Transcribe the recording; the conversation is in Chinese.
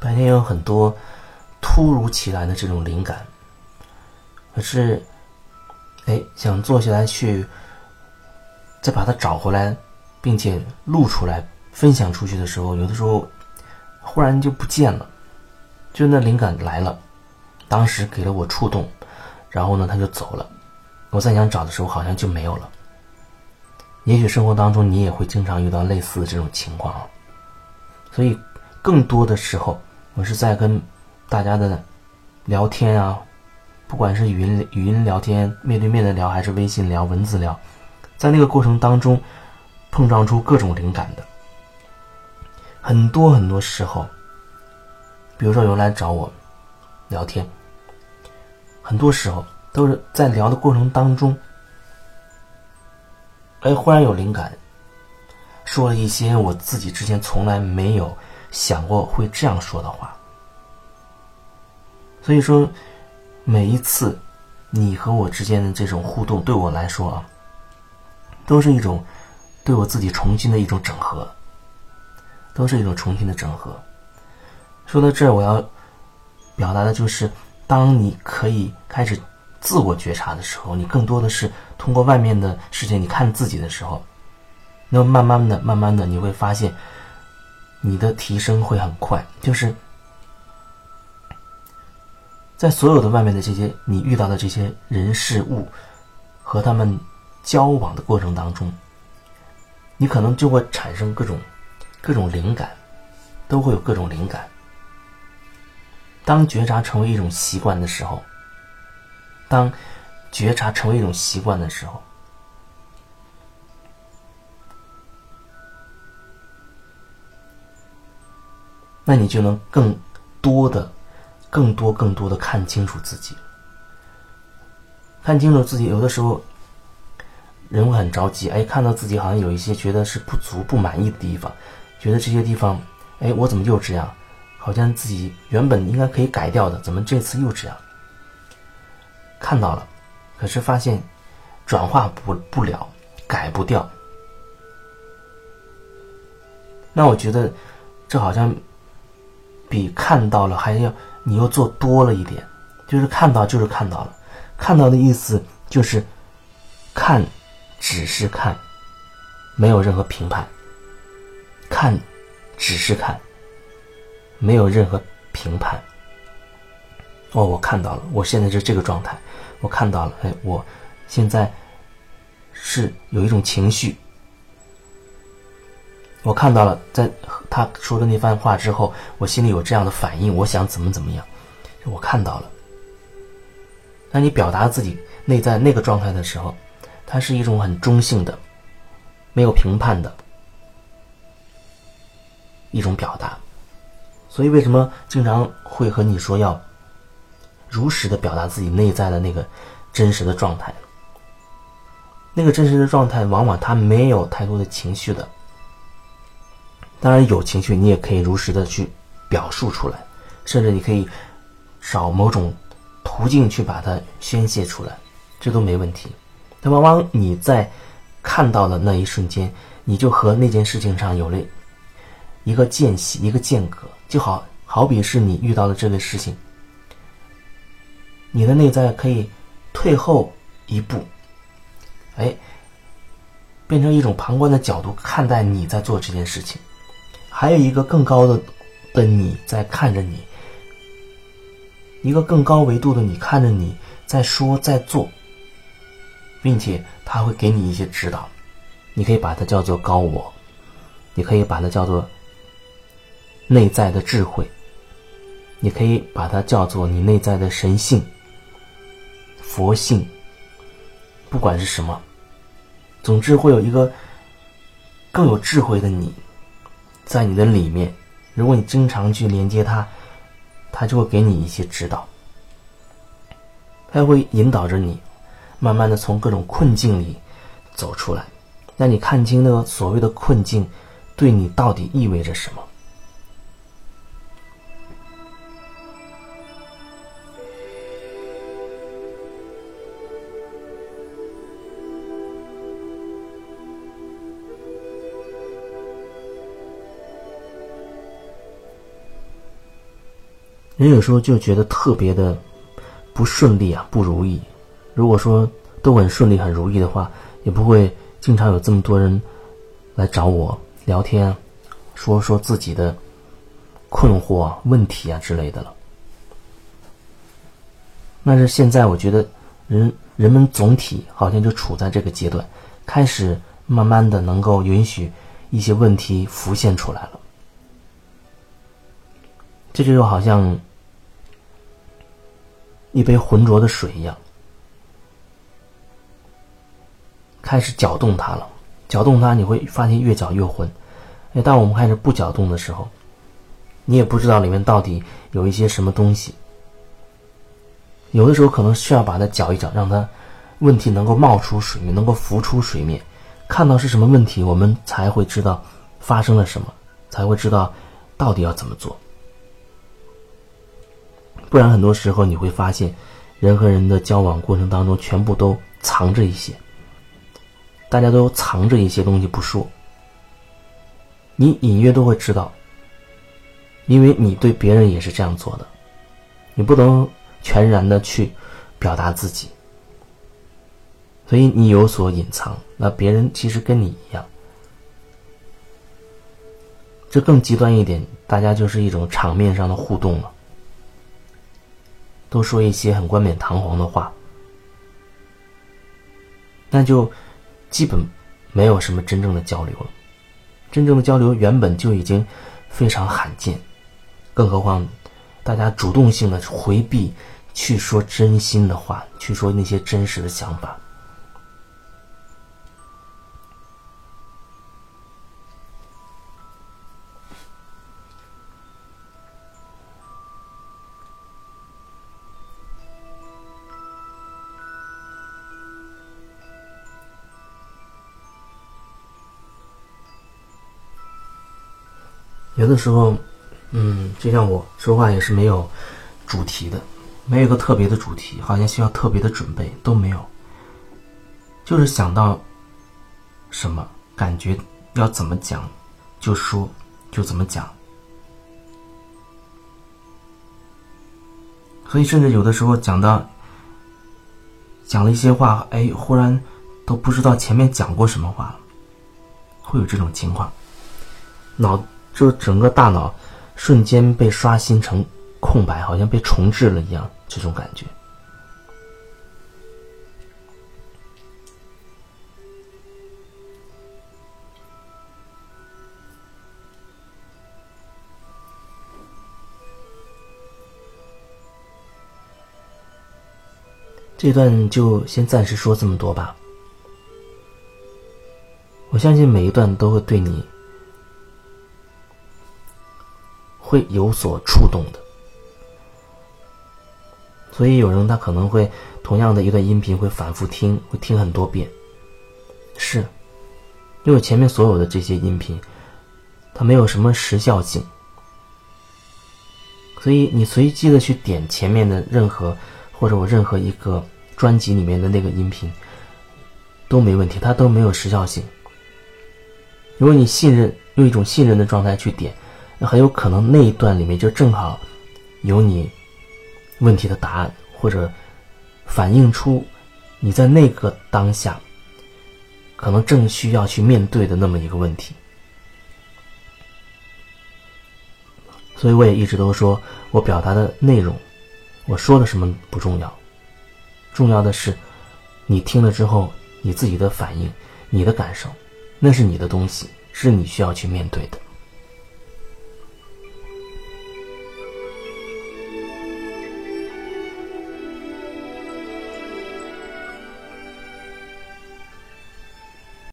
白天有很多突如其来的这种灵感，可是，哎，想坐下来去再把它找回来，并且录出来分享出去的时候，有的时候忽然就不见了，就那灵感来了，当时给了我触动，然后呢，他就走了。我再想找的时候，好像就没有了。也许生活当中你也会经常遇到类似的这种情况，所以更多的时候。我是在跟大家的聊天啊，不管是语音语音聊天、面对面的聊，还是微信聊、文字聊，在那个过程当中碰撞出各种灵感的。很多很多时候，比如说有人来找我聊天，很多时候都是在聊的过程当中，哎，忽然有灵感，说了一些我自己之前从来没有。想过会这样说的话，所以说，每一次你和我之间的这种互动，对我来说啊，都是一种对我自己重新的一种整合，都是一种重新的整合。说到这儿，我要表达的就是，当你可以开始自我觉察的时候，你更多的是通过外面的世界，你看自己的时候，那么慢慢的、慢慢的，你会发现。你的提升会很快，就是在所有的外面的这些你遇到的这些人事物和他们交往的过程当中，你可能就会产生各种各种灵感，都会有各种灵感。当觉察成为一种习惯的时候，当觉察成为一种习惯的时候。那你就能更多的、更多、更多的看清楚自己，看清楚自己。有的时候，人会很着急，哎，看到自己好像有一些觉得是不足、不满意的地方，觉得这些地方，哎，我怎么又这样？好像自己原本应该可以改掉的，怎么这次又这样？看到了，可是发现转化不不了，改不掉。那我觉得这好像。比看到了还要，你又做多了一点，就是看到就是看到了，看到的意思就是看，只是看，没有任何评判。看，只是看，没有任何评判。哦，我看到了，我现在是这个状态，我看到了，哎，我现在是有一种情绪。我看到了，在他说的那番话之后，我心里有这样的反应，我想怎么怎么样，我看到了。当你表达自己内在那个状态的时候，它是一种很中性的、没有评判的一种表达。所以，为什么经常会和你说要如实的表达自己内在的那个真实的状态？那个真实的状态，往往它没有太多的情绪的。当然有情绪，你也可以如实的去表述出来，甚至你可以找某种途径去把它宣泄出来，这都没问题。那往往你在看到的那一瞬间，你就和那件事情上有了一个间隙，一个间隔，就好好比是你遇到了这类事情，你的内在可以退后一步，哎，变成一种旁观的角度看待你在做这件事情。还有一个更高的的你在看着你，一个更高维度的你看着你在说在做，并且他会给你一些指导，你可以把它叫做高我，你可以把它叫做内在的智慧，你可以把它叫做你内在的神性、佛性，不管是什么，总之会有一个更有智慧的你。在你的里面，如果你经常去连接它，它就会给你一些指导，它会引导着你，慢慢的从各种困境里走出来，让你看清那个所谓的困境对你到底意味着什么。人有时候就觉得特别的不顺利啊，不如意。如果说都很顺利、很如意的话，也不会经常有这么多人来找我聊天，说说自己的困惑、问题啊之类的了。但是现在，我觉得人人们总体好像就处在这个阶段，开始慢慢的能够允许一些问题浮现出来了。这就好像一杯浑浊的水一样，开始搅动它了。搅动它，你会发现越搅越浑。哎，当我们开始不搅动的时候，你也不知道里面到底有一些什么东西。有的时候可能需要把它搅一搅，让它问题能够冒出水面，能够浮出水面，看到是什么问题，我们才会知道发生了什么，才会知道到底要怎么做。不然，很多时候你会发现，人和人的交往过程当中，全部都藏着一些，大家都藏着一些东西不说，你隐约都会知道，因为你对别人也是这样做的，你不能。全然的去表达自己，所以你有所隐藏，那别人其实跟你一样。这更极端一点，大家就是一种场面上的互动了，都说一些很冠冕堂皇的话，那就基本没有什么真正的交流了。真正的交流原本就已经非常罕见，更何况。大家主动性的回避，去说真心的话，去说那些真实的想法。有的时候。嗯，就像我说话也是没有主题的，没有一个特别的主题，好像需要特别的准备都没有，就是想到什么感觉要怎么讲就说就怎么讲，所以甚至有的时候讲到讲了一些话，哎，忽然都不知道前面讲过什么话了，会有这种情况，脑就整个大脑。瞬间被刷新成空白，好像被重置了一样，这种感觉。这段就先暂时说这么多吧。我相信每一段都会对你。会有所触动的，所以有人他可能会同样的一段音频会反复听，会听很多遍。是，因为前面所有的这些音频，它没有什么时效性，所以你随机的去点前面的任何或者我任何一个专辑里面的那个音频都没问题，它都没有时效性。如果你信任，用一种信任的状态去点。那很有可能那一段里面就正好有你问题的答案，或者反映出你在那个当下可能正需要去面对的那么一个问题。所以我也一直都说我表达的内容，我说的什么不重要，重要的是你听了之后你自己的反应、你的感受，那是你的东西，是你需要去面对的。